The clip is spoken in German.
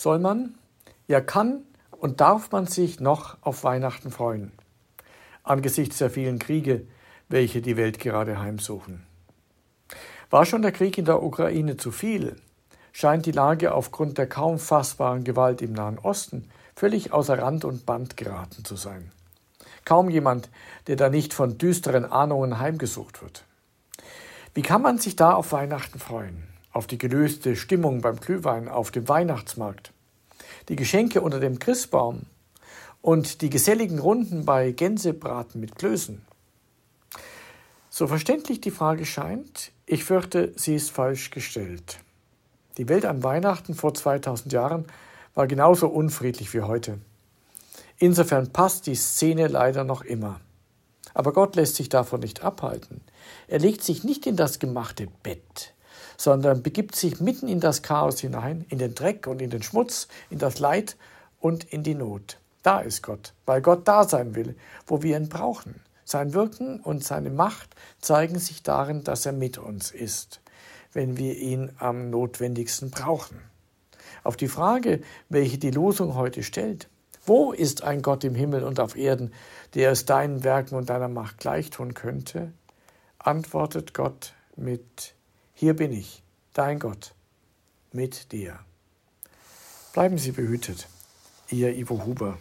Soll man, ja kann und darf man sich noch auf Weihnachten freuen, angesichts der vielen Kriege, welche die Welt gerade heimsuchen. War schon der Krieg in der Ukraine zu viel, scheint die Lage aufgrund der kaum fassbaren Gewalt im Nahen Osten völlig außer Rand und Band geraten zu sein. Kaum jemand, der da nicht von düsteren Ahnungen heimgesucht wird. Wie kann man sich da auf Weihnachten freuen? Auf die gelöste Stimmung beim Glühwein auf dem Weihnachtsmarkt? Die Geschenke unter dem Christbaum? Und die geselligen Runden bei Gänsebraten mit Klößen? So verständlich die Frage scheint, ich fürchte, sie ist falsch gestellt. Die Welt an Weihnachten vor 2000 Jahren war genauso unfriedlich wie heute. Insofern passt die Szene leider noch immer. Aber Gott lässt sich davon nicht abhalten. Er legt sich nicht in das gemachte Bett, sondern begibt sich mitten in das Chaos hinein, in den Dreck und in den Schmutz, in das Leid und in die Not. Da ist Gott, weil Gott da sein will, wo wir ihn brauchen. Sein Wirken und seine Macht zeigen sich darin, dass er mit uns ist, wenn wir ihn am notwendigsten brauchen. Auf die Frage, welche die Losung heute stellt, wo ist ein Gott im Himmel und auf Erden, der es deinen Werken und deiner Macht gleichtun könnte, antwortet Gott mit Hier bin ich, dein Gott, mit dir. Bleiben Sie behütet, Ihr Ivo Huber.